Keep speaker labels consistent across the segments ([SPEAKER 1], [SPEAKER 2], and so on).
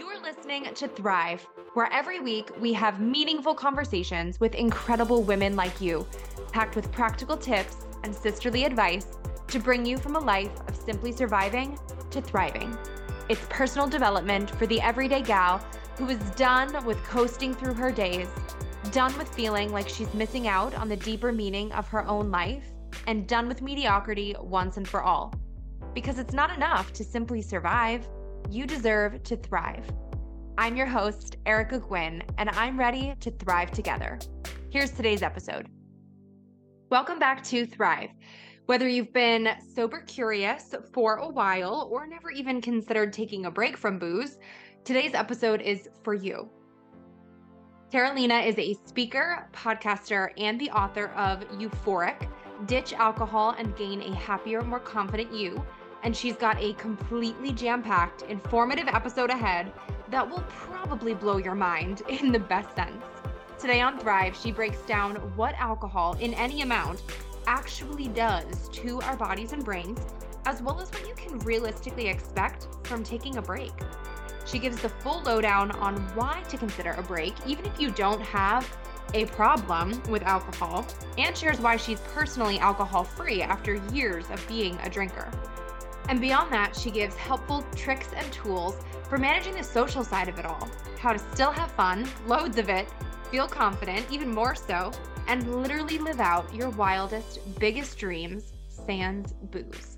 [SPEAKER 1] You're listening to Thrive, where every week we have meaningful conversations with incredible women like you, packed with practical tips and sisterly advice to bring you from a life of simply surviving to thriving. It's personal development for the everyday gal who is done with coasting through her days, done with feeling like she's missing out on the deeper meaning of her own life, and done with mediocrity once and for all. Because it's not enough to simply survive, you deserve to thrive. I'm your host, Erica Gwynn, and I'm ready to thrive together. Here's today's episode. Welcome back to Thrive. Whether you've been sober curious for a while or never even considered taking a break from booze, today's episode is for you. Karolina is a speaker, podcaster, and the author of Euphoric Ditch Alcohol and Gain a Happier, More Confident You. And she's got a completely jam packed, informative episode ahead that will probably blow your mind in the best sense. Today on Thrive, she breaks down what alcohol in any amount actually does to our bodies and brains, as well as what you can realistically expect from taking a break. She gives the full lowdown on why to consider a break, even if you don't have a problem with alcohol, and shares why she's personally alcohol free after years of being a drinker. And beyond that, she gives helpful tricks and tools for managing the social side of it all how to still have fun, loads of it, feel confident, even more so, and literally live out your wildest, biggest dreams sans booze.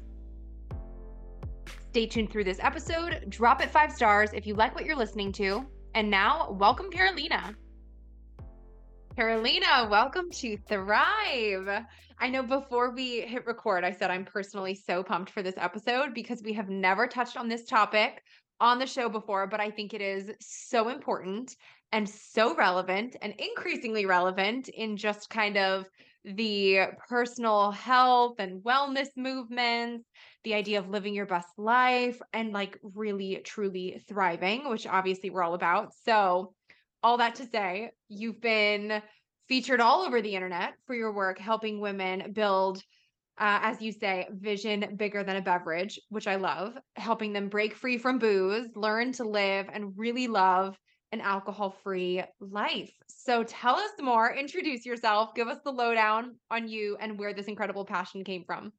[SPEAKER 1] Stay tuned through this episode. Drop it five stars if you like what you're listening to. And now, welcome, Karolina. Karolina, welcome to Thrive. I know before we hit record, I said I'm personally so pumped for this episode because we have never touched on this topic on the show before, but I think it is so important and so relevant and increasingly relevant in just kind of the personal health and wellness movements, the idea of living your best life and like really truly thriving, which obviously we're all about. So, all that to say, you've been featured all over the internet for your work helping women build uh, as you say, vision bigger than a beverage, which I love, helping them break free from booze, learn to live, and really love an alcohol free life. So tell us more, introduce yourself, give us the lowdown on you and where this incredible passion came from.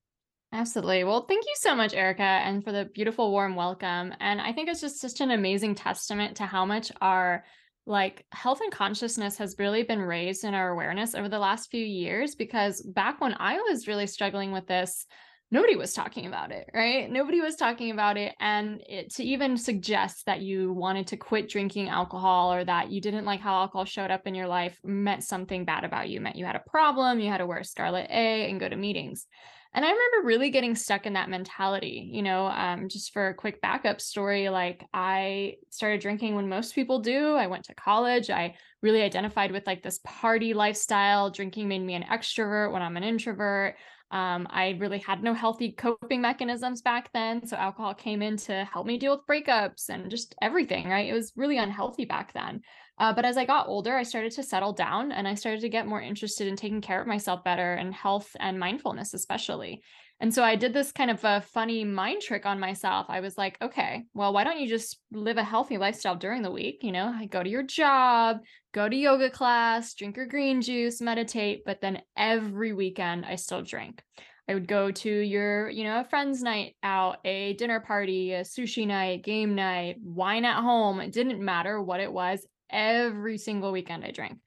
[SPEAKER 2] Absolutely. Well, thank you so much, Erica, and for the beautiful, warm welcome. And I think it's just such an amazing testament to how much our like health and consciousness has really been raised in our awareness over the last few years because back when I was really struggling with this, nobody was talking about it, right? Nobody was talking about it. And it, to even suggest that you wanted to quit drinking alcohol or that you didn't like how alcohol showed up in your life meant something bad about you, meant you had a problem, you had to wear Scarlet A and go to meetings. And I remember really getting stuck in that mentality, you know, um, just for a quick backup story, like I started drinking when most people do. I went to college. I really identified with like this party lifestyle. Drinking made me an extrovert when I'm an introvert. Um, I really had no healthy coping mechanisms back then. So alcohol came in to help me deal with breakups and just everything, right? It was really unhealthy back then. Uh, but as I got older, I started to settle down and I started to get more interested in taking care of myself better and health and mindfulness, especially. And so I did this kind of a funny mind trick on myself. I was like, okay, well, why don't you just live a healthy lifestyle during the week? You know, I go to your job, go to yoga class, drink your green juice, meditate, but then every weekend I still drink. I would go to your, you know, a friend's night out, a dinner party, a sushi night, game night, wine at home. It didn't matter what it was. Every single weekend I drink.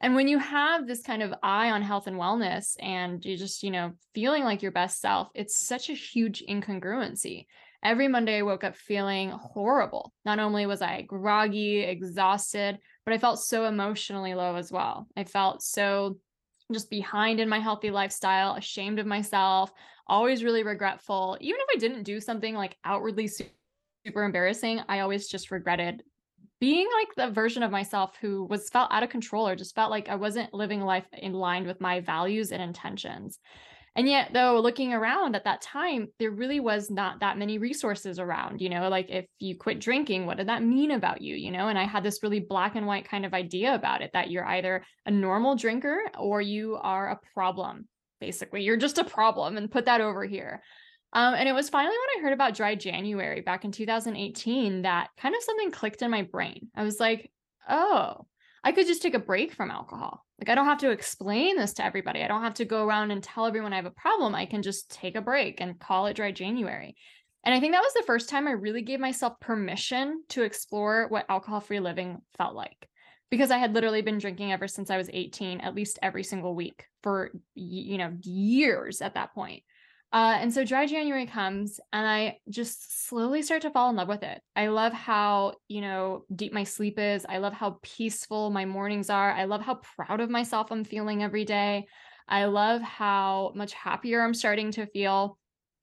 [SPEAKER 2] And when you have this kind of eye on health and wellness and you just, you know, feeling like your best self, it's such a huge incongruency Every Monday, I woke up feeling horrible. Not only was I groggy, exhausted, but I felt so emotionally low as well. I felt so just behind in my healthy lifestyle, ashamed of myself, always really regretful. Even if I didn't do something like outwardly super embarrassing, I always just regretted being like the version of myself who was felt out of control or just felt like I wasn't living life in line with my values and intentions. And yet, though, looking around at that time, there really was not that many resources around. You know, like if you quit drinking, what did that mean about you? You know, and I had this really black and white kind of idea about it that you're either a normal drinker or you are a problem. Basically, you're just a problem and put that over here. Um, and it was finally when I heard about dry January back in 2018 that kind of something clicked in my brain. I was like, oh, I could just take a break from alcohol. Like, I don't have to explain this to everybody. I don't have to go around and tell everyone I have a problem. I can just take a break and call it dry January. And I think that was the first time I really gave myself permission to explore what alcohol free living felt like. Because I had literally been drinking ever since I was 18, at least every single week for, you know, years at that point. Uh, and so dry January comes and I just slowly start to fall in love with it. I love how, you know, deep my sleep is. I love how peaceful my mornings are. I love how proud of myself I'm feeling every day. I love how much happier I'm starting to feel.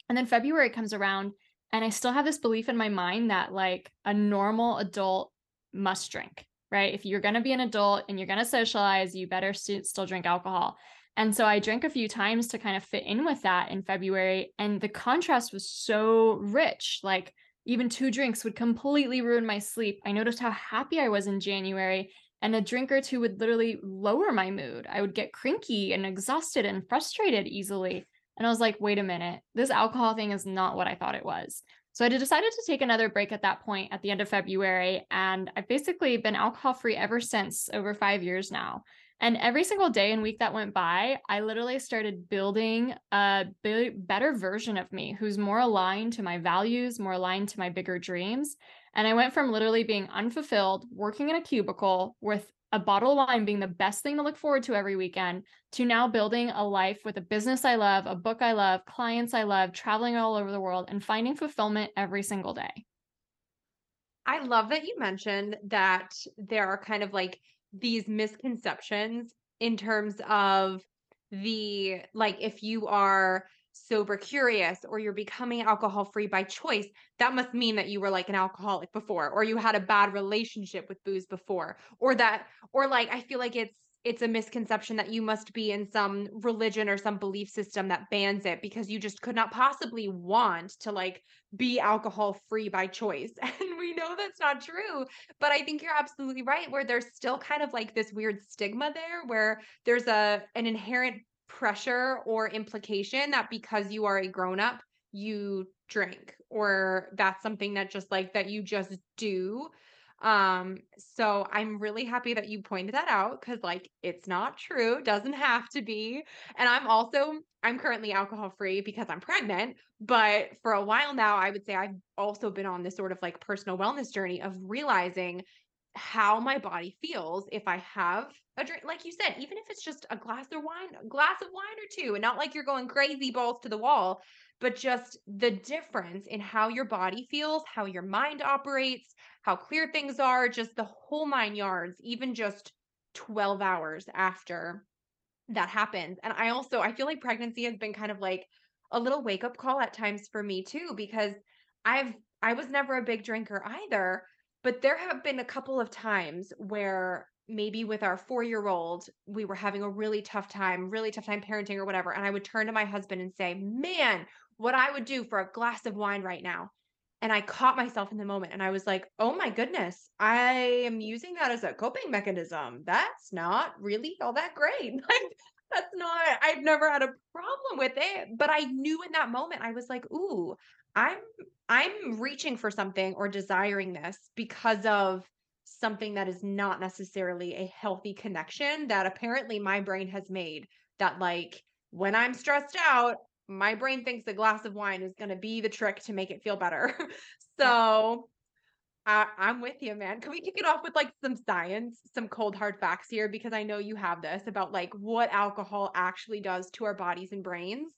[SPEAKER 2] And then February comes around and I still have this belief in my mind that like a normal adult must drink, right? If you're going to be an adult and you're going to socialize, you better st- still drink alcohol. And so I drank a few times to kind of fit in with that in February. And the contrast was so rich. Like even two drinks would completely ruin my sleep. I noticed how happy I was in January. And a drink or two would literally lower my mood. I would get cranky and exhausted and frustrated easily. And I was like, wait a minute, this alcohol thing is not what I thought it was. So I decided to take another break at that point at the end of February. And I've basically been alcohol free ever since over five years now. And every single day and week that went by, I literally started building a better version of me who's more aligned to my values, more aligned to my bigger dreams. And I went from literally being unfulfilled, working in a cubicle with a bottle of wine being the best thing to look forward to every weekend, to now building a life with a business I love, a book I love, clients I love, traveling all over the world, and finding fulfillment every single day.
[SPEAKER 1] I love that you mentioned that there are kind of like these misconceptions in terms of the like if you are sober curious or you're becoming alcohol free by choice that must mean that you were like an alcoholic before or you had a bad relationship with booze before or that or like i feel like it's it's a misconception that you must be in some religion or some belief system that bans it because you just could not possibly want to like be alcohol free by choice. And we know that's not true. But I think you're absolutely right where there's still kind of like this weird stigma there where there's a an inherent pressure or implication that because you are a grown up you drink or that's something that just like that you just do um, so I'm really happy that you pointed that out because like it's not true, doesn't have to be. And I'm also I'm currently alcohol free because I'm pregnant, but for a while now I would say I've also been on this sort of like personal wellness journey of realizing how my body feels if I have a drink like you said, even if it's just a glass of wine, a glass of wine or two, and not like you're going crazy balls to the wall, but just the difference in how your body feels, how your mind operates, how clear things are, just the whole nine yards, even just 12 hours after that happens. And I also I feel like pregnancy has been kind of like a little wake up call at times for me too because I've I was never a big drinker either, but there have been a couple of times where maybe with our 4-year-old we were having a really tough time, really tough time parenting or whatever, and I would turn to my husband and say, "Man, what I would do for a glass of wine right now." And I caught myself in the moment and I was like, oh my goodness, I am using that as a coping mechanism. That's not really all that great. Like, that's not, I've never had a problem with it. But I knew in that moment, I was like, ooh, I'm, I'm reaching for something or desiring this because of something that is not necessarily a healthy connection that apparently my brain has made that like when I'm stressed out, my brain thinks a glass of wine is going to be the trick to make it feel better. so I, I'm with you, man. Can we kick it off with like some science, some cold hard facts here? Because I know you have this about like what alcohol actually does to our bodies and brains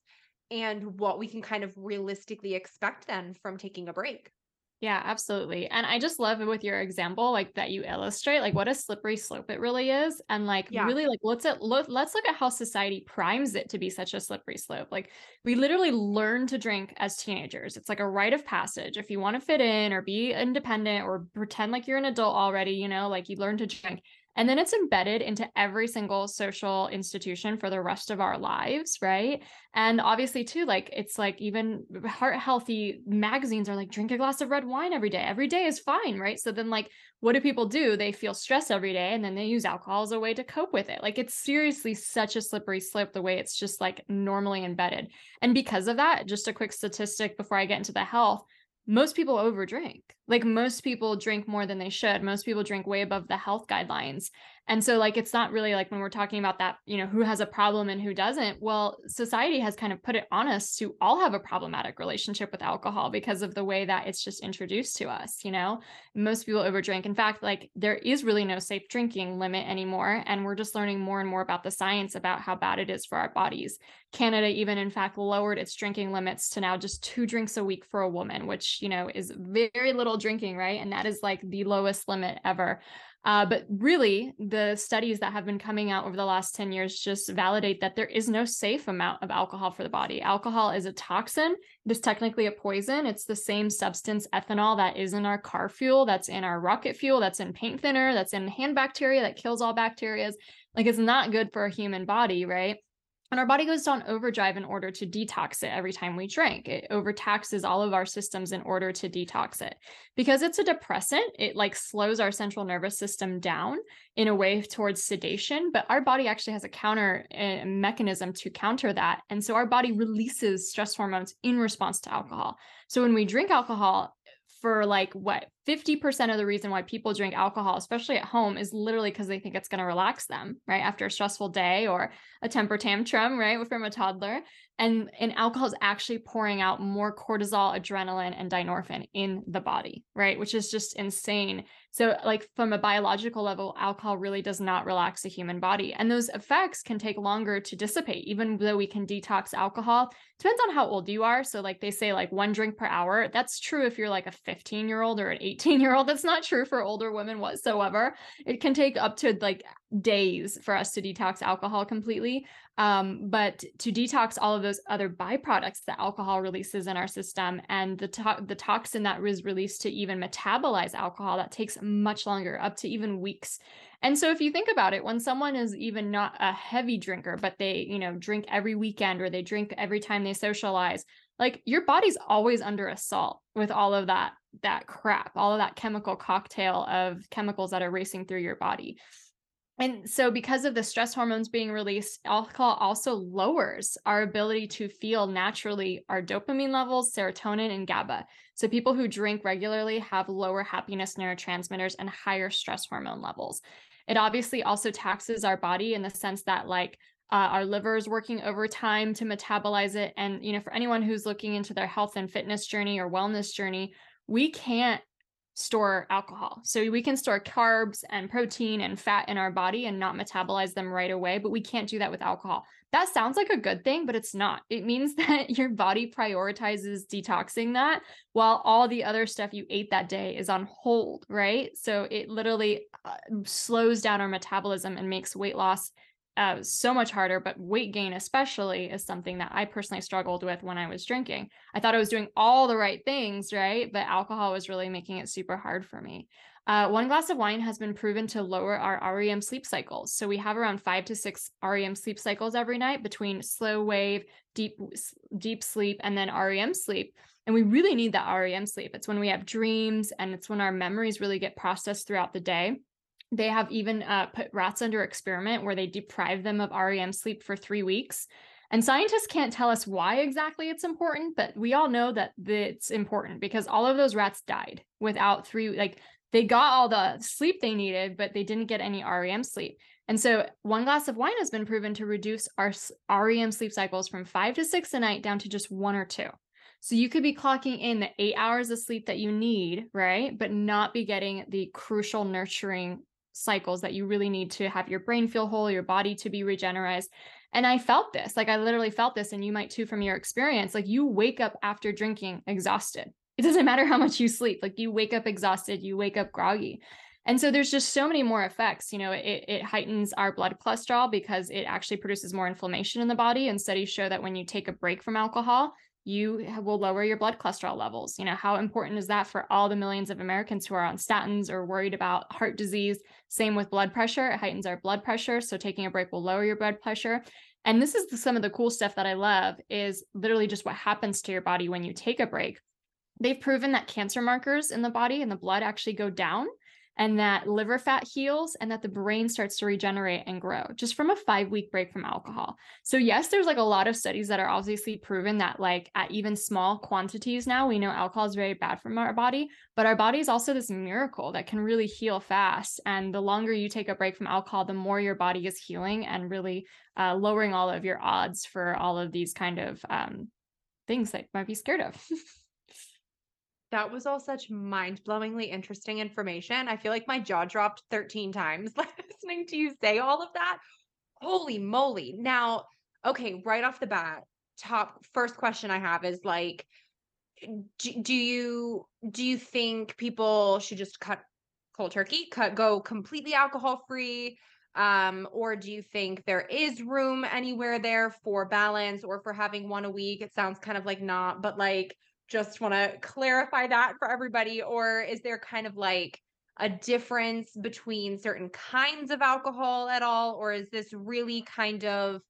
[SPEAKER 1] and what we can kind of realistically expect then from taking a break.
[SPEAKER 2] Yeah, absolutely. And I just love it with your example, like that you illustrate, like what a slippery slope it really is. And like yeah. really like let's it look let's look at how society primes it to be such a slippery slope. Like we literally learn to drink as teenagers. It's like a rite of passage. If you want to fit in or be independent or pretend like you're an adult already, you know, like you learn to drink. And then it's embedded into every single social institution for the rest of our lives right? And obviously too like it's like even heart healthy magazines are like drink a glass of red wine every day. Every day is fine right? So then like what do people do? They feel stressed every day and then they use alcohol as a way to cope with it. Like it's seriously such a slippery slope the way it's just like normally embedded. And because of that just a quick statistic before i get into the health most people overdrink. Like most people drink more than they should. Most people drink way above the health guidelines. And so like it's not really like when we're talking about that, you know, who has a problem and who doesn't. Well, society has kind of put it on us to all have a problematic relationship with alcohol because of the way that it's just introduced to us, you know. Most people overdrink. In fact, like there is really no safe drinking limit anymore and we're just learning more and more about the science about how bad it is for our bodies. Canada even in fact lowered its drinking limits to now just 2 drinks a week for a woman, which, you know, is very little drinking, right? And that is like the lowest limit ever. Uh, but really, the studies that have been coming out over the last 10 years just validate that there is no safe amount of alcohol for the body. Alcohol is a toxin. It is technically a poison. It's the same substance, ethanol, that is in our car fuel, that's in our rocket fuel, that's in paint thinner, that's in hand bacteria that kills all bacteria. Like it's not good for a human body, right? And our body goes on overdrive in order to detox it every time we drink. It overtaxes all of our systems in order to detox it. Because it's a depressant, it like slows our central nervous system down in a way towards sedation, but our body actually has a counter a mechanism to counter that. And so our body releases stress hormones in response to alcohol. So when we drink alcohol, for like what 50% of the reason why people drink alcohol, especially at home, is literally because they think it's going to relax them, right? After a stressful day or a temper tantrum, right? From a toddler. And, and alcohol is actually pouring out more cortisol, adrenaline, and dynorphin in the body, right? Which is just insane. So, like from a biological level, alcohol really does not relax the human body. And those effects can take longer to dissipate, even though we can detox alcohol. Depends on how old you are. So, like they say, like one drink per hour. That's true if you're like a 15 year old or an 18 year old. That's not true for older women whatsoever. It can take up to like days for us to detox alcohol completely. Um, but to detox all of those other byproducts that alcohol releases in our system and the, to- the toxin that is released to even metabolize alcohol, that takes much longer, up to even weeks. And so if you think about it, when someone is even not a heavy drinker, but they, you know, drink every weekend or they drink every time they socialize, like your body's always under assault with all of that that crap all of that chemical cocktail of chemicals that are racing through your body. And so because of the stress hormones being released alcohol also lowers our ability to feel naturally our dopamine levels serotonin and gaba. So people who drink regularly have lower happiness neurotransmitters and higher stress hormone levels. It obviously also taxes our body in the sense that like uh, our liver is working overtime to metabolize it. And you know for anyone who's looking into their health and fitness journey or wellness journey we can't store alcohol. So we can store carbs and protein and fat in our body and not metabolize them right away, but we can't do that with alcohol. That sounds like a good thing, but it's not. It means that your body prioritizes detoxing that while all the other stuff you ate that day is on hold, right? So it literally uh, slows down our metabolism and makes weight loss uh, so much harder, but weight gain, especially, is something that I personally struggled with when I was drinking. I thought I was doing all the right things, right? But alcohol was really making it super hard for me. Uh, one glass of wine has been proven to lower our REM sleep cycles. So we have around five to six REM sleep cycles every night between slow wave, deep, deep sleep, and then REM sleep. And we really need that REM sleep. It's when we have dreams and it's when our memories really get processed throughout the day. They have even uh, put rats under experiment where they deprive them of REM sleep for three weeks. And scientists can't tell us why exactly it's important, but we all know that it's important because all of those rats died without three, like they got all the sleep they needed, but they didn't get any REM sleep. And so one glass of wine has been proven to reduce our REM sleep cycles from five to six a night down to just one or two. So you could be clocking in the eight hours of sleep that you need, right? But not be getting the crucial nurturing cycles that you really need to have your brain feel whole, your body to be regenerized. And I felt this, like I literally felt this, and you might too from your experience. Like you wake up after drinking exhausted. It doesn't matter how much you sleep, like you wake up exhausted, you wake up groggy. And so there's just so many more effects. You know, it, it heightens our blood cholesterol because it actually produces more inflammation in the body. And studies show that when you take a break from alcohol, you will lower your blood cholesterol levels. You know, how important is that for all the millions of Americans who are on statins or worried about heart disease? Same with blood pressure, it heightens our blood pressure. So taking a break will lower your blood pressure. And this is the, some of the cool stuff that I love is literally just what happens to your body when you take a break. They've proven that cancer markers in the body and the blood actually go down and that liver fat heals and that the brain starts to regenerate and grow just from a five week break from alcohol. So, yes, there's like a lot of studies that are obviously proven that, like, at even small quantities now, we know alcohol is very bad for our body, but our body is also this miracle that can really heal fast. And the longer you take a break from alcohol, the more your body is healing and really uh, lowering all of your odds for all of these kind of um, things that might be scared of.
[SPEAKER 1] That was all such mind-blowingly interesting information. I feel like my jaw dropped 13 times listening to you say all of that. Holy moly. Now, okay, right off the bat, top first question I have is like do, do you do you think people should just cut cold turkey, cut go completely alcohol free? Um, or do you think there is room anywhere there for balance or for having one a week? It sounds kind of like not, but like just want to clarify that for everybody or is there kind of like a difference between certain kinds of alcohol at all or is this really kind of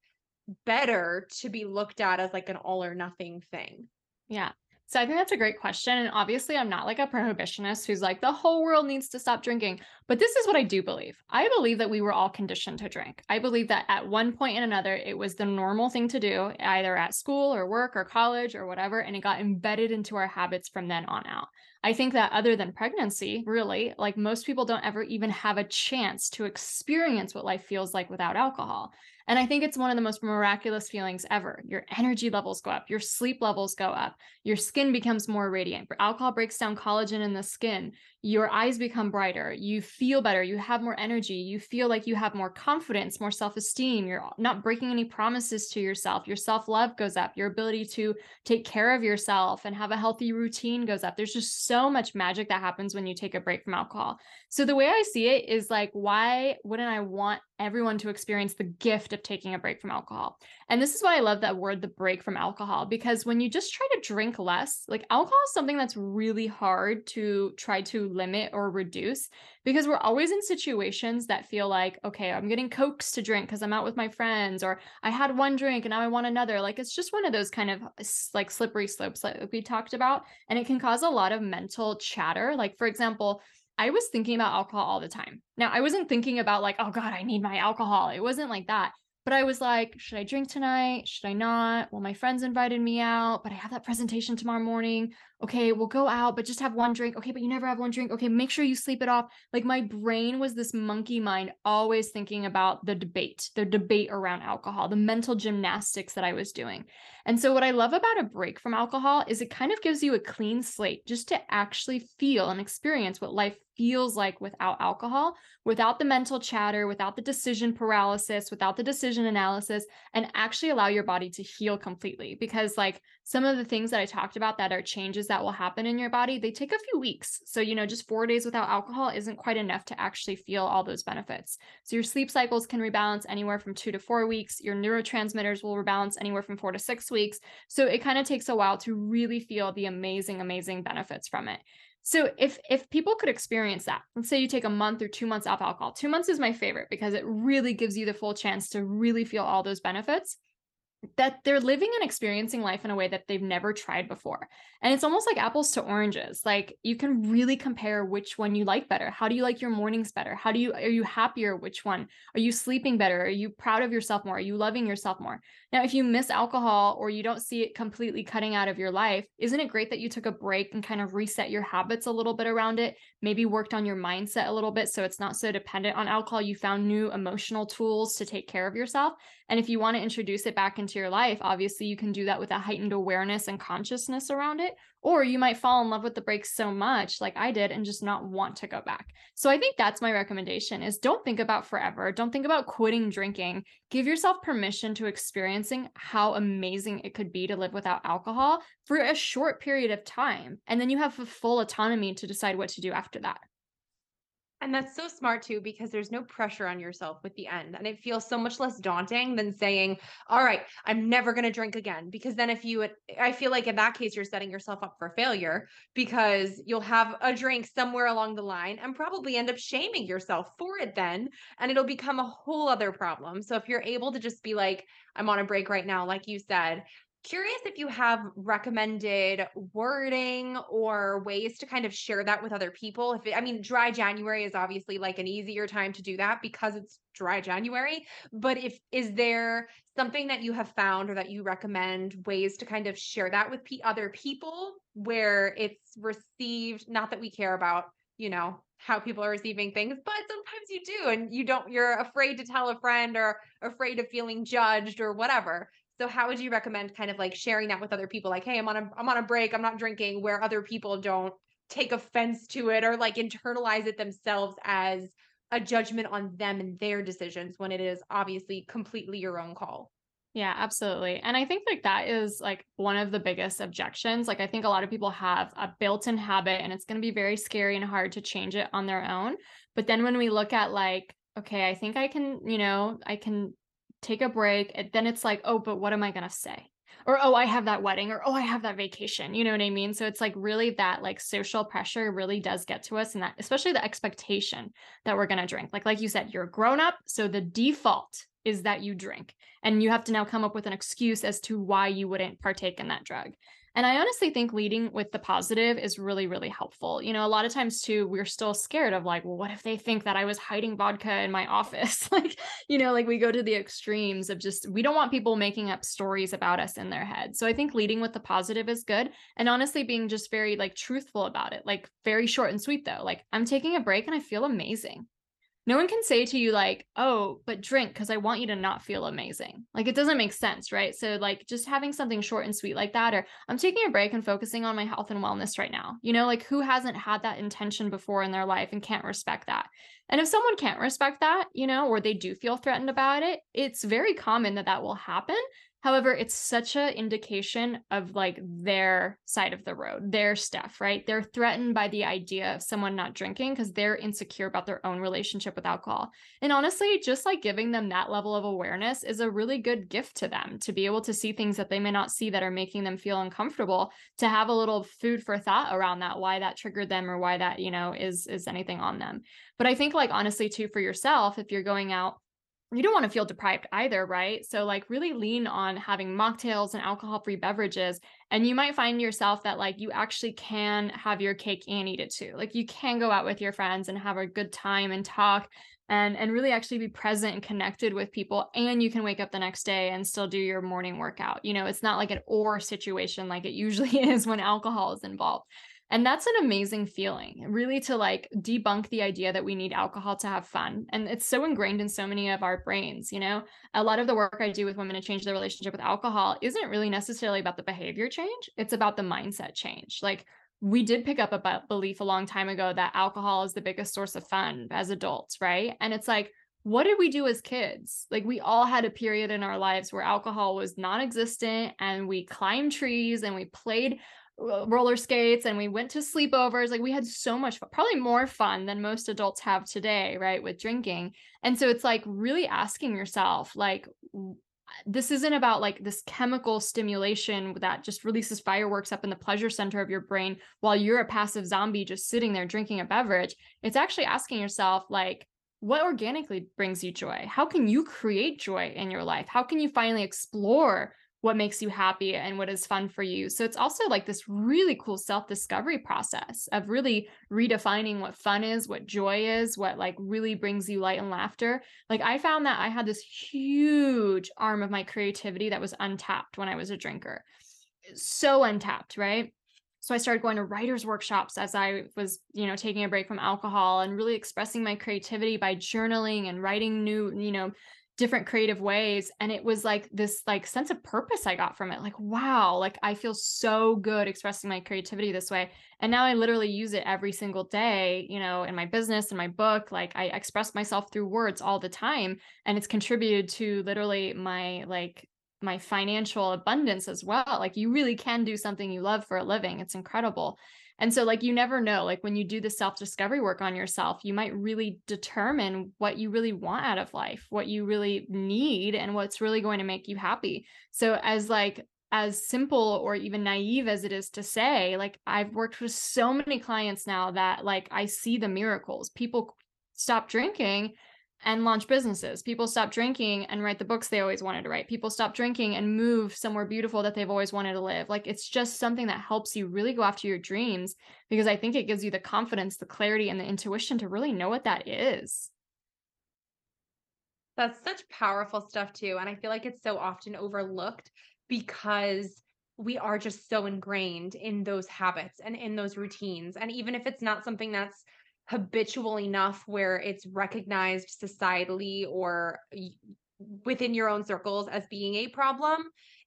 [SPEAKER 1] better to be looked at as like an all or nothing thing?
[SPEAKER 2] Yeah so I think that's a great question. And obviously, I'm not like a prohibitionist who's like, the whole world needs to stop drinking. But this is what I do believe. I believe that we were all conditioned to drink. I believe that at one point and another, it was the normal thing to do, either at school or work or college or whatever. And it got embedded into our habits from then on out. I think that other than pregnancy, really, like most people don't ever even have a chance to experience what life feels like without alcohol. And I think it's one of the most miraculous feelings ever. Your energy levels go up, your sleep levels go up, your skin becomes more radiant. Alcohol breaks down collagen in the skin your eyes become brighter, you feel better, you have more energy, you feel like you have more confidence, more self esteem, you're not breaking any promises to yourself, your self love goes up, your ability to take care of yourself and have a healthy routine goes up. There's just so much magic that happens when you take a break from alcohol. So the way I see it is like, why wouldn't I want everyone to experience the gift of taking a break from alcohol? And this is why I love that word, the break from alcohol, because when you just try to drink less, like alcohol is something that's really hard to try to limit or reduce because we're always in situations that feel like, okay, I'm getting cokes to drink because I'm out with my friends, or I had one drink and now I want another. Like it's just one of those kind of like slippery slopes like we talked about. And it can cause a lot of mental chatter. Like, for example, I was thinking about alcohol all the time. Now, I wasn't thinking about like, oh God, I need my alcohol. It wasn't like that. But I was like, should I drink tonight? Should I not? Well, my friends invited me out, but I have that presentation tomorrow morning. Okay, we'll go out, but just have one drink. Okay, but you never have one drink. Okay, make sure you sleep it off. Like my brain was this monkey mind, always thinking about the debate, the debate around alcohol, the mental gymnastics that I was doing. And so, what I love about a break from alcohol is it kind of gives you a clean slate just to actually feel and experience what life feels like without alcohol, without the mental chatter, without the decision paralysis, without the decision analysis, and actually allow your body to heal completely. Because, like, some of the things that I talked about that are changes that will happen in your body, they take a few weeks. So, you know, just four days without alcohol isn't quite enough to actually feel all those benefits. So, your sleep cycles can rebalance anywhere from two to four weeks. Your neurotransmitters will rebalance anywhere from four to six weeks. So, it kind of takes a while to really feel the amazing, amazing benefits from it. So if if people could experience that, let's say you take a month or two months off alcohol. Two months is my favorite because it really gives you the full chance to really feel all those benefits that they're living and experiencing life in a way that they've never tried before. And it's almost like apples to oranges. Like you can really compare which one you like better. How do you like your mornings better? How do you are you happier which one? Are you sleeping better? Are you proud of yourself more? Are you loving yourself more? Now, if you miss alcohol or you don't see it completely cutting out of your life, isn't it great that you took a break and kind of reset your habits a little bit around it? Maybe worked on your mindset a little bit so it's not so dependent on alcohol. You found new emotional tools to take care of yourself. And if you want to introduce it back into your life, obviously you can do that with a heightened awareness and consciousness around it. Or you might fall in love with the break so much, like I did, and just not want to go back. So I think that's my recommendation is don't think about forever. Don't think about quitting drinking. Give yourself permission to experiencing how amazing it could be to live without alcohol for a short period of time. And then you have full autonomy to decide what to do after that.
[SPEAKER 1] And that's so smart too, because there's no pressure on yourself with the end. And it feels so much less daunting than saying, all right, I'm never going to drink again. Because then, if you, I feel like in that case, you're setting yourself up for failure because you'll have a drink somewhere along the line and probably end up shaming yourself for it then. And it'll become a whole other problem. So if you're able to just be like, I'm on a break right now, like you said, Curious if you have recommended wording or ways to kind of share that with other people. If it, I mean, dry January is obviously like an easier time to do that because it's dry January. But if is there something that you have found or that you recommend ways to kind of share that with p- other people where it's received? Not that we care about, you know, how people are receiving things, but sometimes you do, and you don't. You're afraid to tell a friend or afraid of feeling judged or whatever. So how would you recommend kind of like sharing that with other people? Like, hey, I'm on a I'm on a break, I'm not drinking, where other people don't take offense to it or like internalize it themselves as a judgment on them and their decisions when it is obviously completely your own call.
[SPEAKER 2] Yeah, absolutely. And I think like that is like one of the biggest objections. Like I think a lot of people have a built-in habit and it's going to be very scary and hard to change it on their own. But then when we look at like okay, I think I can, you know, I can take a break. And then it's like, oh, but what am I going to say? Or, oh, I have that wedding, or, oh, I have that vacation. You know what I mean? So it's like really that like social pressure really does get to us. And that, especially the expectation that we're going to drink. Like, like you said, you're grown up. So the default is that you drink. And you have to now come up with an excuse as to why you wouldn't partake in that drug. And I honestly think leading with the positive is really, really helpful. You know, a lot of times too, we're still scared of like, well, what if they think that I was hiding vodka in my office? like, you know, like we go to the extremes of just, we don't want people making up stories about us in their head. So I think leading with the positive is good. And honestly, being just very like truthful about it, like very short and sweet though. Like, I'm taking a break and I feel amazing no one can say to you like oh but drink because i want you to not feel amazing. Like it doesn't make sense right? So like just having something short and sweet like that or i'm taking a break and focusing on my health and wellness right now. You know like who hasn't had that intention before in their life and can't respect that? And if someone can't respect that you know or they do feel threatened about it it's very common that that will happen However, it's such an indication of like their side of the road, their stuff, right? They're threatened by the idea of someone not drinking because they're insecure about their own relationship with alcohol. And honestly, just like giving them that level of awareness is a really good gift to them to be able to see things that they may not see that are making them feel uncomfortable, to have a little food for thought around that, why that triggered them or why that, you know, is is anything on them. But I think like honestly too for yourself, if you're going out you don't want to feel deprived either, right? So, like, really lean on having mocktails and alcohol free beverages. And you might find yourself that, like, you actually can have your cake and eat it too. Like, you can go out with your friends and have a good time and talk and and really actually be present and connected with people and you can wake up the next day and still do your morning workout you know it's not like an or situation like it usually is when alcohol is involved and that's an amazing feeling, really to like debunk the idea that we need alcohol to have fun. And it's so ingrained in so many of our brains, you know? A lot of the work I do with women to change their relationship with alcohol isn't really necessarily about the behavior change, it's about the mindset change. Like, we did pick up a belief a long time ago that alcohol is the biggest source of fun as adults, right? And it's like, what did we do as kids? Like we all had a period in our lives where alcohol was non-existent and we climbed trees and we played roller skates and we went to sleepovers like we had so much fun, probably more fun than most adults have today right with drinking and so it's like really asking yourself like this isn't about like this chemical stimulation that just releases fireworks up in the pleasure center of your brain while you're a passive zombie just sitting there drinking a beverage. It's actually asking yourself like what organically brings you joy? How can you create joy in your life? How can you finally explore what makes you happy and what is fun for you. So it's also like this really cool self-discovery process of really redefining what fun is, what joy is, what like really brings you light and laughter. Like I found that I had this huge arm of my creativity that was untapped when I was a drinker. So untapped, right? so i started going to writers workshops as i was you know taking a break from alcohol and really expressing my creativity by journaling and writing new you know different creative ways and it was like this like sense of purpose i got from it like wow like i feel so good expressing my creativity this way. And now i literally use it every single day you know in my business in my book like i express myself through words all the time and it's contributed to literally my like my financial abundance as well like you really can do something you love for a living it's incredible And so, like, you never know. Like, when you do the self discovery work on yourself, you might really determine what you really want out of life, what you really need, and what's really going to make you happy. So, as like, as simple or even naive as it is to say, like, I've worked with so many clients now that, like, I see the miracles. People stop drinking and launch businesses. People stop drinking and write the books they always wanted to write. People stop drinking and move somewhere beautiful that they've always wanted to live. Like it's just something that helps you really go after your dreams because I think it gives you the confidence, the clarity, and the intuition to really know what that is.
[SPEAKER 1] That's such powerful stuff, too. And I feel like it's so often overlooked because we are just so ingrained in those habits and in those routines. And even if it's not something that's habitual enough where it's recognized societally or within your own circles as being a problem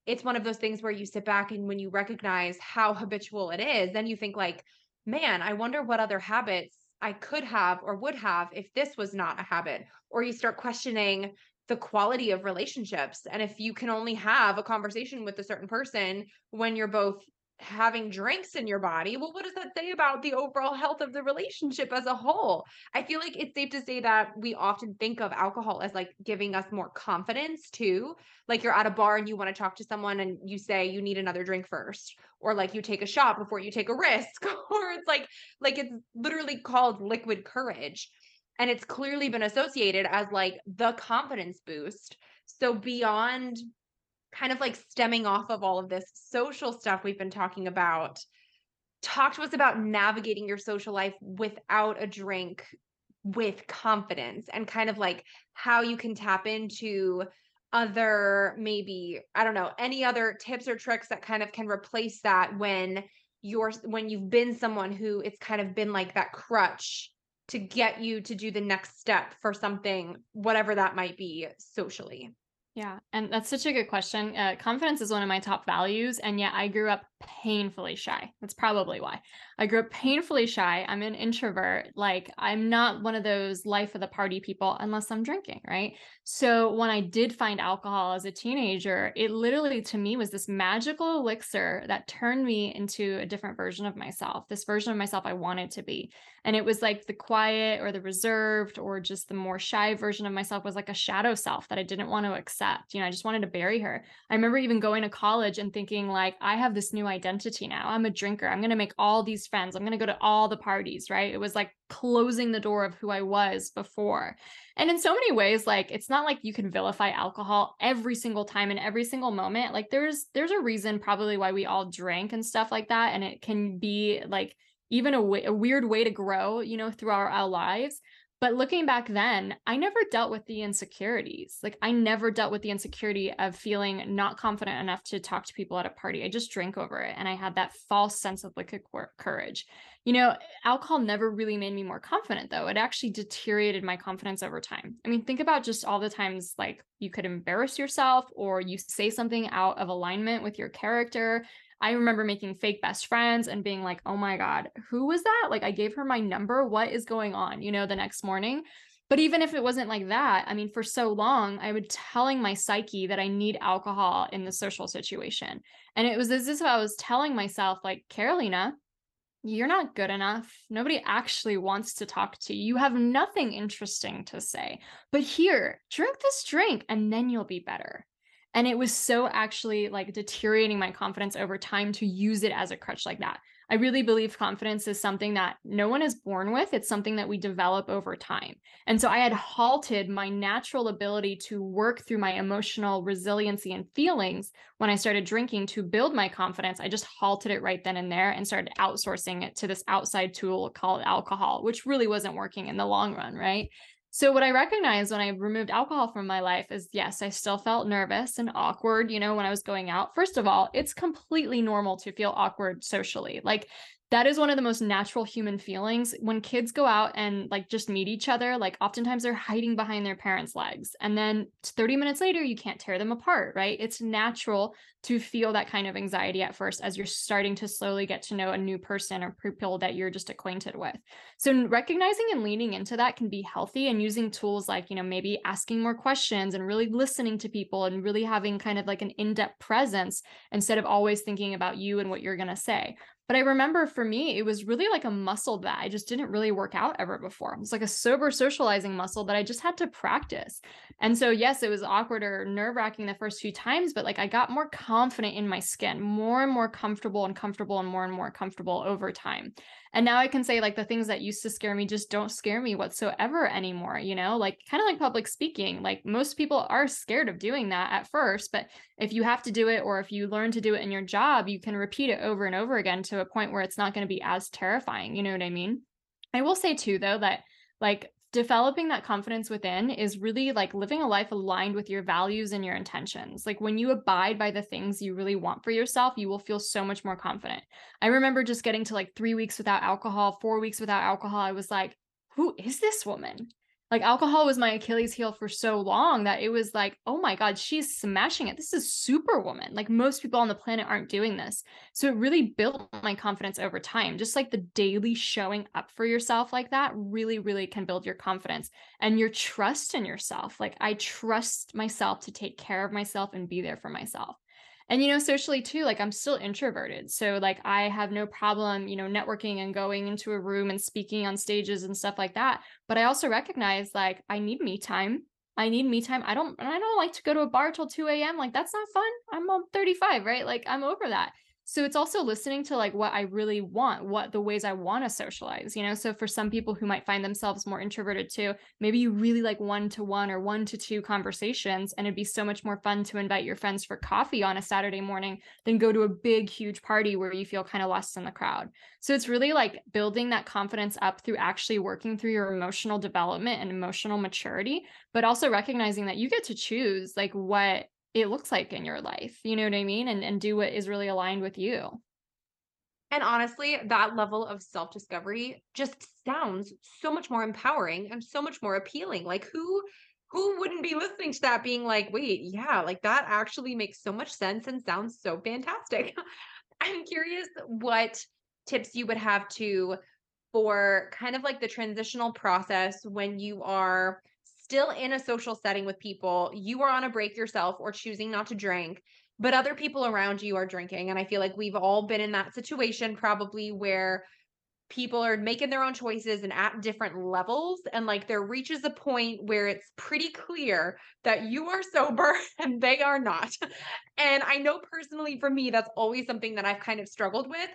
[SPEAKER 1] it's one of those things where you sit back and when you recognize how habitual it is then you think like man i wonder what other habits i could have or would have if this was not a habit. Or you start questioning the quality of relationships and if you can only have a conversation with a certain person when you're both having drinks in your body, well, what does that say about the overall health of the relationship as a whole? I feel like it's safe to say that we often think of alcohol as like giving us more confidence too. Like you're at a bar and you want to talk to someone and you say you need another drink first, or like you take a shot before you take a risk, or it's like, like it's literally called liquid courage. And it's clearly been associated as like the confidence boost. So beyond kind of like stemming off of all of this social stuff we've been talking about, talk to us about navigating your social life without a drink with confidence and kind of like how you can tap into other maybe i don't know any other tips or tricks that kind of can replace that when you're when you've been someone who it's kind of been like that crutch to get you to do the next step for something whatever that might be socially
[SPEAKER 2] yeah, and that's such a good question. Uh, confidence is one of my top values, and yet I grew up painfully shy. That's probably why. I grew up painfully shy. I'm an introvert. Like, I'm not one of those life of the party people unless I'm drinking, right? So, when I did find alcohol as a teenager, it literally to me was this magical elixir that turned me into a different version of myself, this version of myself I wanted to be. And it was like the quiet or the reserved or just the more shy version of myself was like a shadow self that I didn't want to accept. You know, I just wanted to bury her. I remember even going to college and thinking, like, I have this new identity now. I'm a drinker. I'm going to make all these friends. I'm going to go to all the parties, right? It was like closing the door of who I was before. And in so many ways, like it's not like you can vilify alcohol every single time in every single moment. Like there's there's a reason probably why we all drink and stuff like that. And it can be like even a, weird way to grow, you know, through our, our lives. But looking back then, I never dealt with the insecurities. Like I never dealt with the insecurity of feeling not confident enough to talk to people at a party. I just drank over it and I had that false sense of like courage. You know, alcohol never really made me more confident though. It actually deteriorated my confidence over time. I mean, think about just all the times like you could embarrass yourself or you say something out of alignment with your character I remember making fake best friends and being like, oh my God, who was that? Like, I gave her my number. What is going on? You know, the next morning. But even if it wasn't like that, I mean, for so long, I would telling my psyche that I need alcohol in the social situation. And it was as if I was telling myself, like, Karolina, you're not good enough. Nobody actually wants to talk to you. You have nothing interesting to say. But here, drink this drink and then you'll be better. And it was so actually like deteriorating my confidence over time to use it as a crutch like that. I really believe confidence is something that no one is born with. It's something that we develop over time. And so I had halted my natural ability to work through my emotional resiliency and feelings when I started drinking to build my confidence. I just halted it right then and there and started outsourcing it to this outside tool called alcohol, which really wasn't working in the long run. Right. So what I recognized when I removed alcohol from my life is yes, I still felt nervous and awkward, you know, when I was going out. First of all, it's completely normal to feel awkward socially. Like that is one of the most natural human feelings. When kids go out and like just meet each other like oftentimes they're hiding behind their parents legs and then 30 minutes later you can't tear them apart right? It's natural to feel that kind of anxiety at first as you're starting to slowly get to know a new person or people that you're just acquainted with. So recognizing and leaning into that can be healthy and using tools like you know maybe asking more questions and really listening to people and really having kind of like an in-depth presence instead of always thinking about you and what you're going to say But I remember for me, it was really like a muscle that I just didn't really work out ever before. It was like a sober socializing muscle that I just had to practice. And so, yes, it was awkward or nerve wracking the first few times, but like I got more confident in my skin, more and more comfortable and comfortable and more and more comfortable over time. And now I can say like the things that used to scare me just don't scare me whatsoever anymore, you know, like kind of like public speaking. Like most people are scared of doing that at first, but if you have to do it or if you learn to do it in your job, you can repeat it over and over again to a point where it's not going to be as terrifying. You know what I mean? I will say too, though, that like developing that confidence within is really like living a life aligned with your values and your intentions. Like when you abide by the things you really want for yourself, you will feel so much more confident. I remember just getting to like three weeks without alcohol, four weeks without alcohol. I was like, who is this woman? Like alcohol was my Achilles heel for so long that it was like, oh my God, she's smashing it. This is superwoman. Like most people on the planet aren't doing this. So it really built my confidence over time. Just like the daily showing up for yourself like that really, really can build your confidence and your trust in yourself. Like I trust myself to take care of myself and be there for myself and you know socially too like i'm still introverted so like i have no problem you know networking and going into a room and speaking on stages and stuff like that but i also recognize like i need me time i need me time i don't i don't like to go to a bar till 2 a.m like that's not fun i'm um, 35 right? Like i'm over that so it's also listening to like what i really want what the ways i want to socialize you know? So for some people who might find themselves more introverted too maybe you really like one to one or one to two conversations and it'd be so much more fun to invite your friends for coffee on a saturday morning than go to a big huge party where you feel kind of lost in the crowd. So it's really like building that confidence up through actually working through your emotional development and emotional maturity but also recognizing that you get to choose like what it looks like in your life. You know what I mean? And and do what is really aligned with you.
[SPEAKER 1] And honestly, that level of self discovery just sounds so much more empowering and so much more appealing. Like who who wouldn't be listening to that being like, wait, yeah, like that actually makes so much sense and sounds so fantastic. I'm curious what tips you would have to for kind of like the transitional process when you are still in a social setting with people, you are on a break yourself or choosing not to drink, but other people around you are drinking. And I feel like we've all been in that situation probably where people are making their own choices and at different levels. And like there reaches a point where it's pretty clear that you are sober and they are not. And i know personally for me that's always something that i've kind of struggled with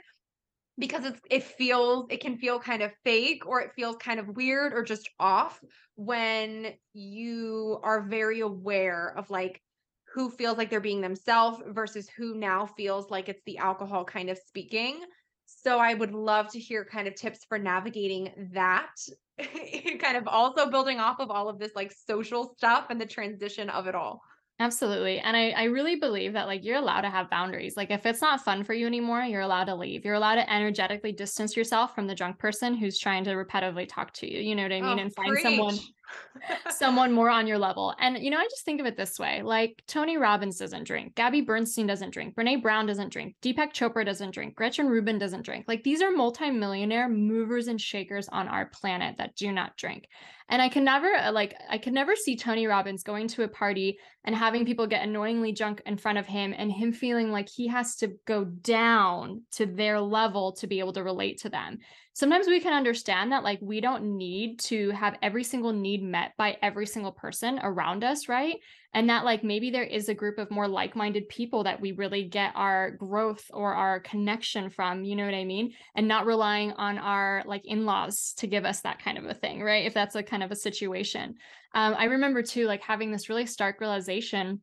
[SPEAKER 1] because it's it feels it can feel kind of fake or it feels kind of weird or just off when you are very aware of like who feels like they're being themselves versus who now feels like it's the alcohol kind of speaking. So I would love to hear kind of tips for navigating that kind of also building off of all of this like social stuff and the transition of it all.
[SPEAKER 2] Absolutely. And I, I really believe that like you're allowed to have boundaries. Like if it's not fun for you anymore, you're allowed to leave. You're allowed to energetically distance yourself from the drunk person who's trying to repetitively talk to you. You know what I mean?
[SPEAKER 1] Oh,
[SPEAKER 2] and find
[SPEAKER 1] preach.
[SPEAKER 2] someone someone more on your level. And you know, I just think of it this way. Like Tony Robbins doesn't drink, Gabby Bernstein doesn't drink, Brene Brown doesn't drink, Deepak Chopra doesn't drink, Gretchen Rubin doesn't drink. Like these are multimillionaire movers and shakers on our planet that do not drink. And I can never uh, like I could never see Tony Robbins going to a party and having people get annoyingly drunk in front of him and him feeling like he has to go down to their level to be able to relate to them sometimes we can understand that like we don't need to have every single need met by every single person around us, right? And that like maybe there is a group of more like-minded people that we really get our growth or our connection from, you know what I mean? And not relying on our like in-laws to give us that kind of a thing, right? If that's a kind of a situation. Um, I remember too like having this really stark realization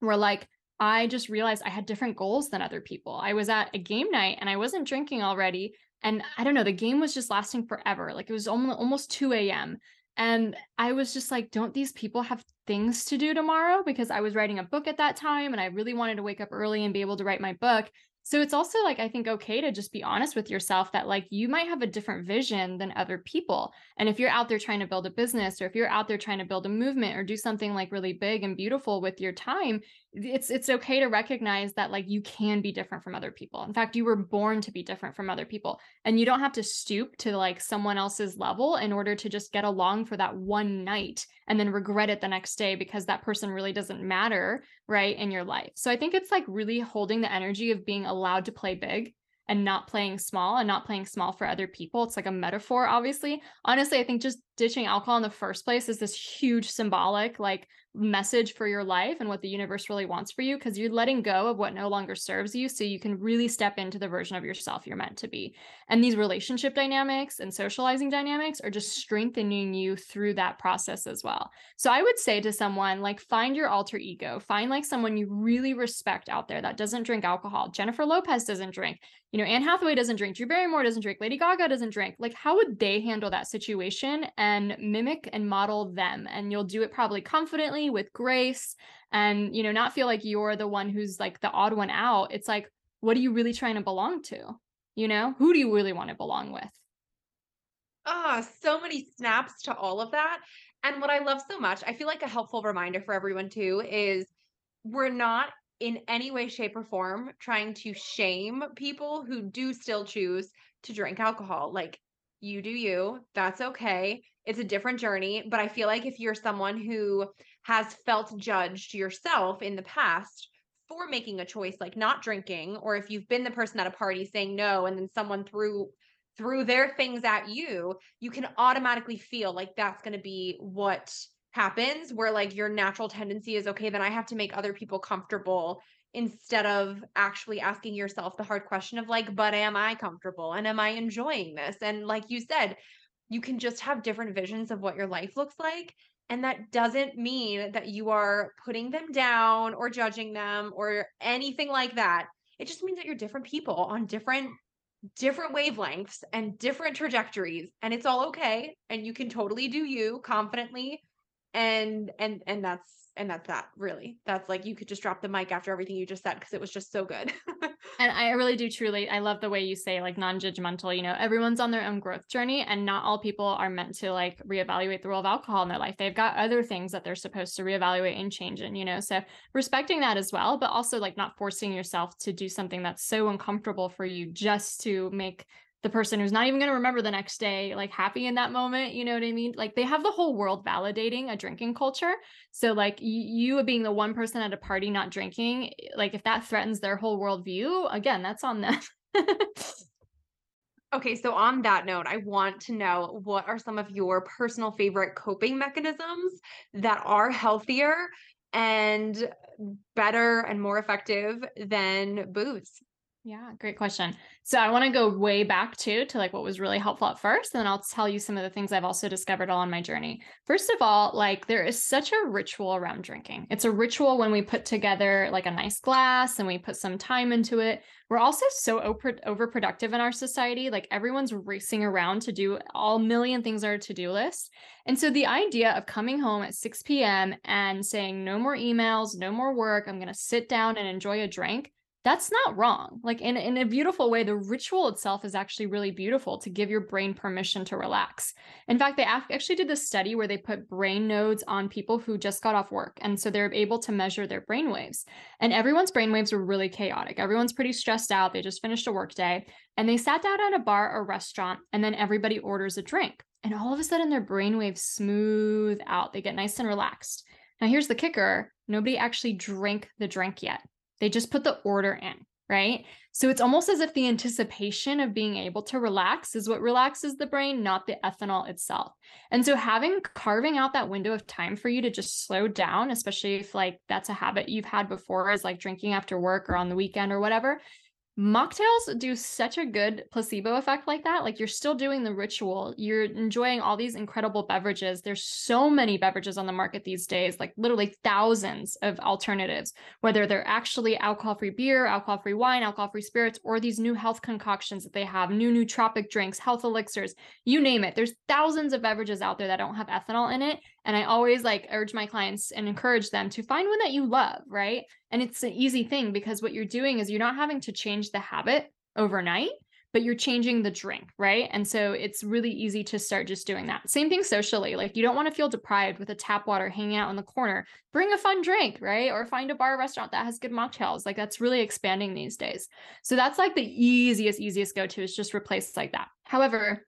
[SPEAKER 2] where like I just realized I had different goals than other people. I was at a game night and I wasn't drinking already, and I don't know, the game was just lasting forever. Like it was almost almost 2 a.m. And I was just like, don't these people have things to do tomorrow? Because I was writing a book at that time and I really wanted to wake up early and be able to write my book. So it's also like, I think, okay to just be honest with yourself that like you might have a different vision than other people. And if you're out there trying to build a business or if you're out there trying to build a movement or do something like really big and beautiful with your time, it's it's okay to recognize that like you can be different from other people. In fact, you were born to be different from other people. And you don't have to stoop to like someone else's level in order to just get along for that one night and then regret it the next day because that person really doesn't matter, right, in your life. So I think it's like really holding the energy of being allowed to play big and not playing small and not playing small for other people. It's like a metaphor, obviously. Honestly, I think just ditching alcohol in the first place is this huge symbolic like message for your life and what the universe really wants for you because you're letting go of what no longer serves you so you can really step into the version of yourself you're meant to be. And these relationship dynamics and socializing dynamics are just strengthening you through that process as well. So I would say to someone like find your alter ego, find like someone you really respect out there that doesn't drink alcohol. Jennifer Lopez doesn't drink. You know, Anne Hathaway doesn't drink, Drew Barrymore doesn't drink, Lady Gaga doesn't drink. Like how would they handle that situation and mimic and model them? And you'll do it probably confidently with grace and, you know, not feel like you're the one who's like the odd one out. It's like what are you really trying to belong to? You know, who do you really want to belong with?
[SPEAKER 1] Ah, oh, so many snaps to all of that. And what I love so much, I feel like a helpful reminder for everyone too is we're not in any way, shape, or form trying to shame people who do still choose to drink alcohol. Like, you do you, that's okay. It's a different journey. But I feel like if you're someone who has felt judged yourself in the past for making a choice like not drinking, or if you've been the person at a party saying no and then someone threw threw their things at you, you can automatically feel like that's going to be what happens where like your natural tendency is okay then I have to make other people comfortable instead of actually asking yourself the hard question of like but am I comfortable and am I enjoying this and like you said you can just have different visions of what your life looks like and that doesn't mean that you are putting them down or judging them or anything like that. It just means that you're different people on different different wavelengths and different trajectories and it's all okay and you can totally do you confidently and and and that's and that's that really. That's like you could just drop the mic after everything you just said because it was just so good.
[SPEAKER 2] And i really do truly i love the way you say like non-judgmental you know everyone's on their own growth journey and not all people are meant to like reevaluate the role of alcohol in their life. They've got other things that they're supposed to reevaluate and change in you know so respecting that as well but also like not forcing yourself to do something that's so uncomfortable for you just to make the person who's not even going to remember the next day like happy in that moment you know what i mean? Like they have the whole world validating a drinking culture. So like you being the one person at a party not drinking eh, like if that threatens their whole worldview again that's on them.
[SPEAKER 1] Okay so on that note i want to know what are some of your personal favorite coping mechanisms that are healthier and better and more effective than booze
[SPEAKER 2] yeah, great question. So I want to go way back too to like what was really helpful at first, and then I'll tell you some of the things I've also discovered along my journey. First of all, like there is such a ritual around drinking. It's a ritual when we put together like a nice glass and we put some time into it. We're also so over overproductive in our society. Like everyone's racing around to do all million things on our to-do list. And so the idea of coming home at 6 p.m. and saying no more emails, no more work, I'm going to sit down and enjoy a drink that's not wrong. Like in, in a beautiful way, the ritual itself is actually really beautiful to give your brain permission to relax. In fact, they actually did this study where they put brain nodes on people who just got off work. And so they're able to measure their brain waves. And everyone's brain waves were really chaotic. Everyone's pretty stressed out. They just finished a work day and they sat down at a bar or restaurant and then everybody orders a drink. And all of a sudden their brain waves smooth out. They get nice and relaxed. Now here's the kicker. Nobody actually drank the drink yet. They just put the order in, right? So it's almost as if the anticipation of being able to relax is what relaxes the brain, not the ethanol itself. And so having carving out that window of time for you to just slow down, especially if like that's a habit you've had before, is like drinking after work or on the weekend or whatever, mocktails do such a good placebo effect like that like you're still doing the ritual you're enjoying all these incredible beverages. There's so many beverages on the market these days like literally thousands of alternatives whether they're actually alcohol-free beer alcohol-free wine alcohol-free spirits or these new health concoctions that they have new nootropic drinks health elixirs you name it. There's thousands of beverages out there that don't have ethanol in it and I always like urge my clients and encourage them to find one that you love, right? And it's an easy thing because what you're doing is you're not having to change the habit overnight, but you're changing the drink, right? And so it's really easy to start just doing that. Same thing socially. Like you don't want to feel deprived with a tap water hanging out in the corner. Bring a fun drink, right? Or find a bar restaurant that has good mocktails. Like that's really expanding these days. So that's like the easiest, easiest go to is just replace like that. However,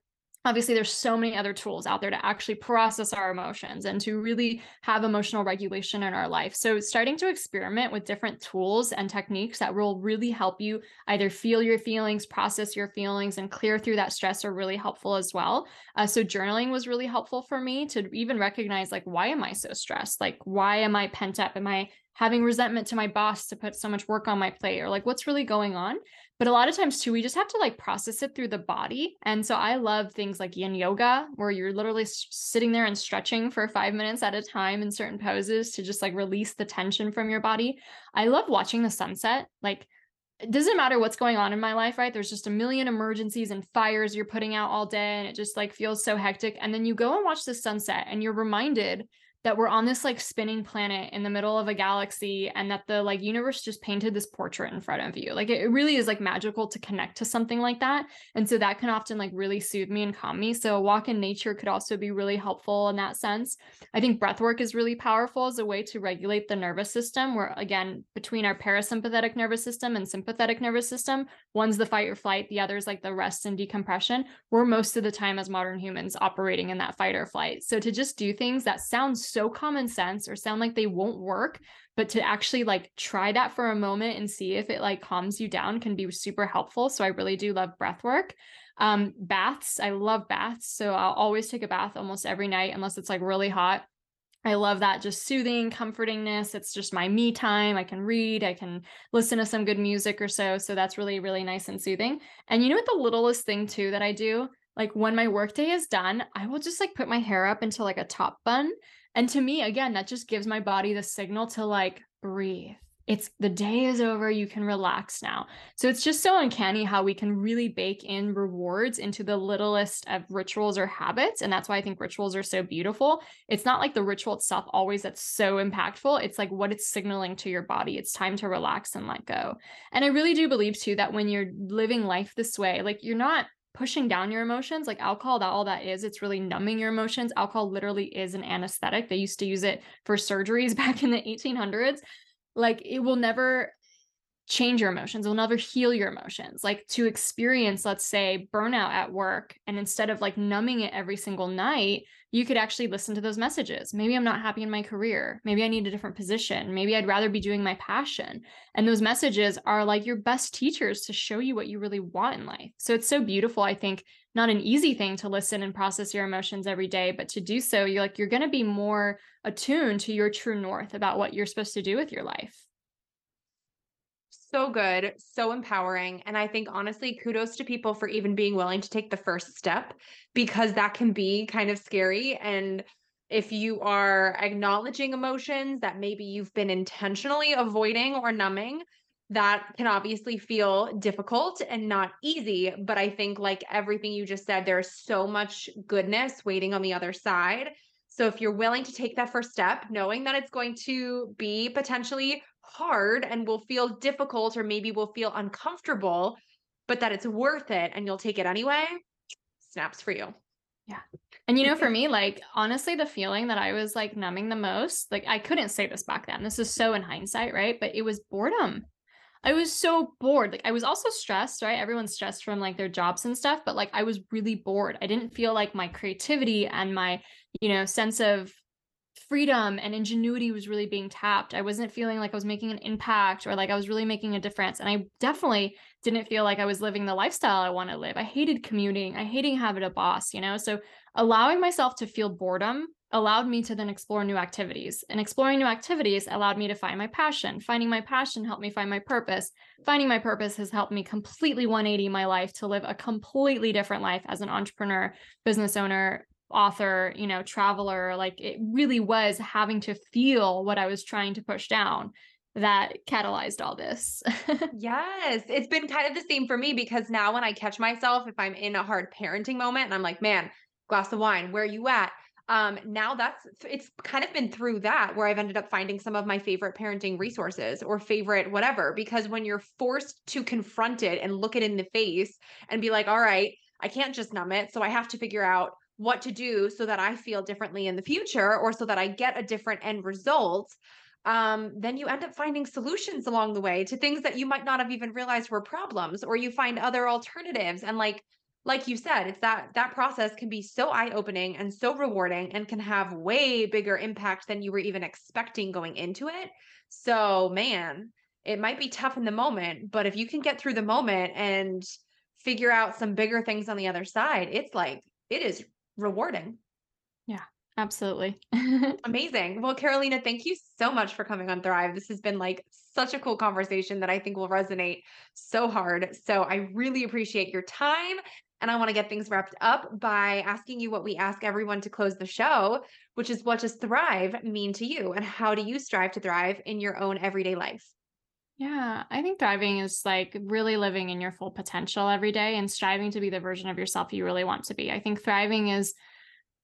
[SPEAKER 2] obviously there's so many other tools out there to actually process our emotions and to really have emotional regulation in our life. So starting to experiment with different tools and techniques that will really help you either feel your feelings process your feelings and clear through that stress are really helpful as well. Uh, so journaling was really helpful for me to even recognize like why am i so stressed? Like why am i pent up? Am i having resentment to my boss to put so much work on my plate or like what's really going on but a lot of times too we just have to like process it through the body and so i love things like yin yoga where you're literally sitting there and stretching for 5 minutes at a time in certain poses to just like release the tension from your body i love watching the sunset like it doesn't matter what's going on in my life, right? There's just a million emergencies and fires you're putting out all day, and it just like feels so hectic. And then you go and watch the sunset, and you're reminded that we're on this like spinning planet in the middle of a galaxy and that the like universe just painted this portrait in front of you. Like it, really is like magical to connect to something like that. And so that can often like really soothe me and calm me. So a walk in nature could also be really helpful in that sense. I think breath work is really powerful as a way to regulate the nervous system where again between our parasympathetic nervous system and sympathetic nervous system one's the fight or flight the other's like the rest and decompression. We're most of the time as modern humans operating in that fight or flight. So to just do things that sound so common sense or sound like they won't work but to actually like try that for a moment and see if it like calms you down can be super helpful. So i really do love breath work. Um baths i love baths. So i'll always take a bath almost every night unless it's like really hot I love that just soothing, comfortingness. It's just my me time. I can read, I can listen to some good music or so. So that's really, really nice and soothing. And you know what the littlest thing too that I do? Like when my workday is done, I will just like put my hair up into like a top bun and to me, again, that just gives my body the signal to like breathe. It's the day is over. You can relax now. So it's just so uncanny how we can really bake in rewards into the littlest of rituals or habits. And that's why I think rituals are so beautiful. It's not like the ritual itself always that's so impactful. It's like what it's signaling to your body. It's time to relax and let go. And I really do believe too that when you're living life this way, like you're not pushing down your emotions like alcohol that all that is it's really numbing your emotions alcohol literally is an anesthetic they used to use it for surgeries back in the 1800s like it will never change your emotions. It will never heal your emotions. Like to experience let's say burnout at work and instead of like numbing it every single night you could actually listen to those messages. Maybe I'm not happy in my career. Maybe I need a different position. Maybe I'd rather be doing my passion. And those messages are like your best teachers to show you what you really want in life. So it's so beautiful. I think not an easy thing to listen and process your emotions every day, but to do so, you're like, you're going to be more attuned to your true north about what you're supposed to do with your life
[SPEAKER 1] so good, so empowering. And I think honestly, kudos to people for even being willing to take the first step because that can be kind of scary. And if you are acknowledging emotions that maybe you've been intentionally avoiding or numbing, that can obviously feel difficult and not easy. But I think, like everything you just said, there's so much goodness waiting on the other side. So if you're willing to take that first step, knowing that it's going to be potentially hard and will feel difficult or maybe will feel uncomfortable, but that it's worth it and you'll take it anyway, snaps for you.
[SPEAKER 2] Yeah. And you know, for me, like honestly, the feeling that I was like numbing the most, like I couldn't say this back then. This is so in hindsight, right? But it was boredom. I was so bored. Like I was also stressed, right? Everyone's stressed from like their jobs and stuff, but like I was really bored. I didn't feel like my creativity and my, you know, sense of freedom and ingenuity was really being tapped. I wasn't feeling like I was making an impact or like I was really making a difference. And I definitely didn't feel like I was living the lifestyle I want to live. I hated commuting. I hated having a boss, you know? So allowing myself to feel boredom allowed me to then explore new activities. And exploring new activities allowed me to find my passion. Finding my passion helped me find my purpose. Finding my purpose has helped me completely 180 my life to live a completely different life as an entrepreneur, business owner, author, you know, traveler, like it really was having to feel what I was trying to push down that catalyzed all this.
[SPEAKER 1] yes, it's been kind of the same for me because now when I catch myself if I'm in a hard parenting moment and I'm like, "Man, glass of wine, where are you at?" Um now that's it's kind of been through that where I've ended up finding some of my favorite parenting resources or favorite whatever because when you're forced to confront it and look it in the face and be like, "All right, I can't just numb it, so I have to figure out what to do so that I feel differently in the future or so that I get a different end result, um, then you end up finding solutions along the way to things that you might not have even realized were problems, or you find other alternatives. And like like you said, it's that that process can be so eye-opening and so rewarding and can have way bigger impact than you were even expecting going into it. So, man, it might be tough in the moment, but if you can get through the moment and figure out some bigger things on the other side, it's like it is rewarding.
[SPEAKER 2] Yeah, absolutely.
[SPEAKER 1] Amazing. Well, Karolina, thank you so much for coming on Thrive. This has been like such a cool conversation that I think will resonate so hard. So I really appreciate your time. And I want to get things wrapped up by asking you what we ask everyone to close the show, which is what does thrive mean to you? And how do you strive to thrive in your own everyday life?
[SPEAKER 2] Yeah, I think thriving is like really living in your full potential every day and striving to be the version of yourself you really want to be. I think thriving is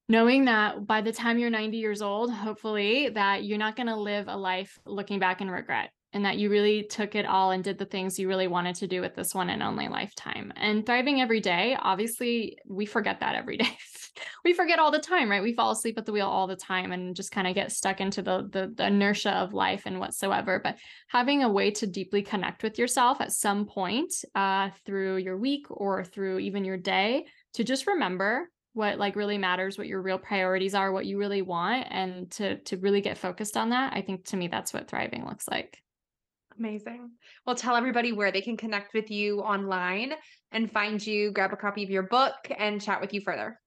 [SPEAKER 2] knowing that by the time you're 90 years old, hopefully, that you're not going to live a life looking back in regret and that you really took it all and did the things you really wanted to do with this one and only lifetime. And thriving every day, obviously, we forget that every day. We forget all the time, right? We fall asleep at the wheel all the time and just kind of get stuck into the, the, the inertia of life and whatsoever. But having a way to deeply connect with yourself at some point uh, through your week or through even your day to just remember what like really matters what your real priorities are what you really want and to to really get focused on that i think to me that's what thriving looks like
[SPEAKER 1] Amazing. Well, tell everybody where they can connect with you online and find you, grab a copy of your book, and chat with you further.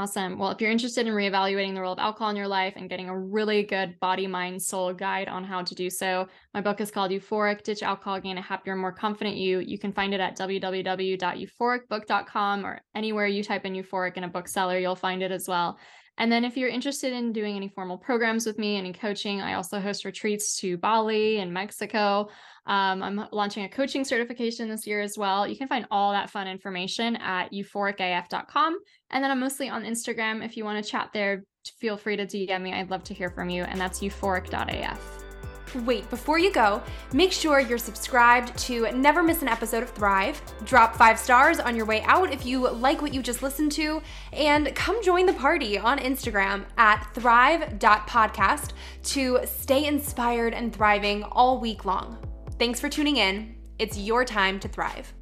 [SPEAKER 2] Awesome. Well, if you're interested in reevaluating the role of alcohol in your life and getting a really good body, mind, soul guide on how to do so, my book is called Euphoric Ditch Alcohol, Gain a Happier, More Confident You. You can find it at www.euphoricbook.com or anywhere you type in euphoric in a bookseller, you'll find it as well. And then if you're interested in doing any formal programs with me, any coaching, I also host retreats to Bali and Mexico. Um, I'm launching a coaching certification this year as well. You can find all that fun information at euphoricaf.com. And then I'm mostly on Instagram. If you want to chat there, feel free to DM me. I'd love to hear from you. And that's euphoric.af.
[SPEAKER 1] Wait, before you go, make sure you're subscribed to never miss an episode of Thrive. Drop five stars on your way out if you like what you just listened to, and come join the party on Instagram at thrive.podcast to stay inspired and thriving all week long. Thanks for tuning in. It's your time to thrive.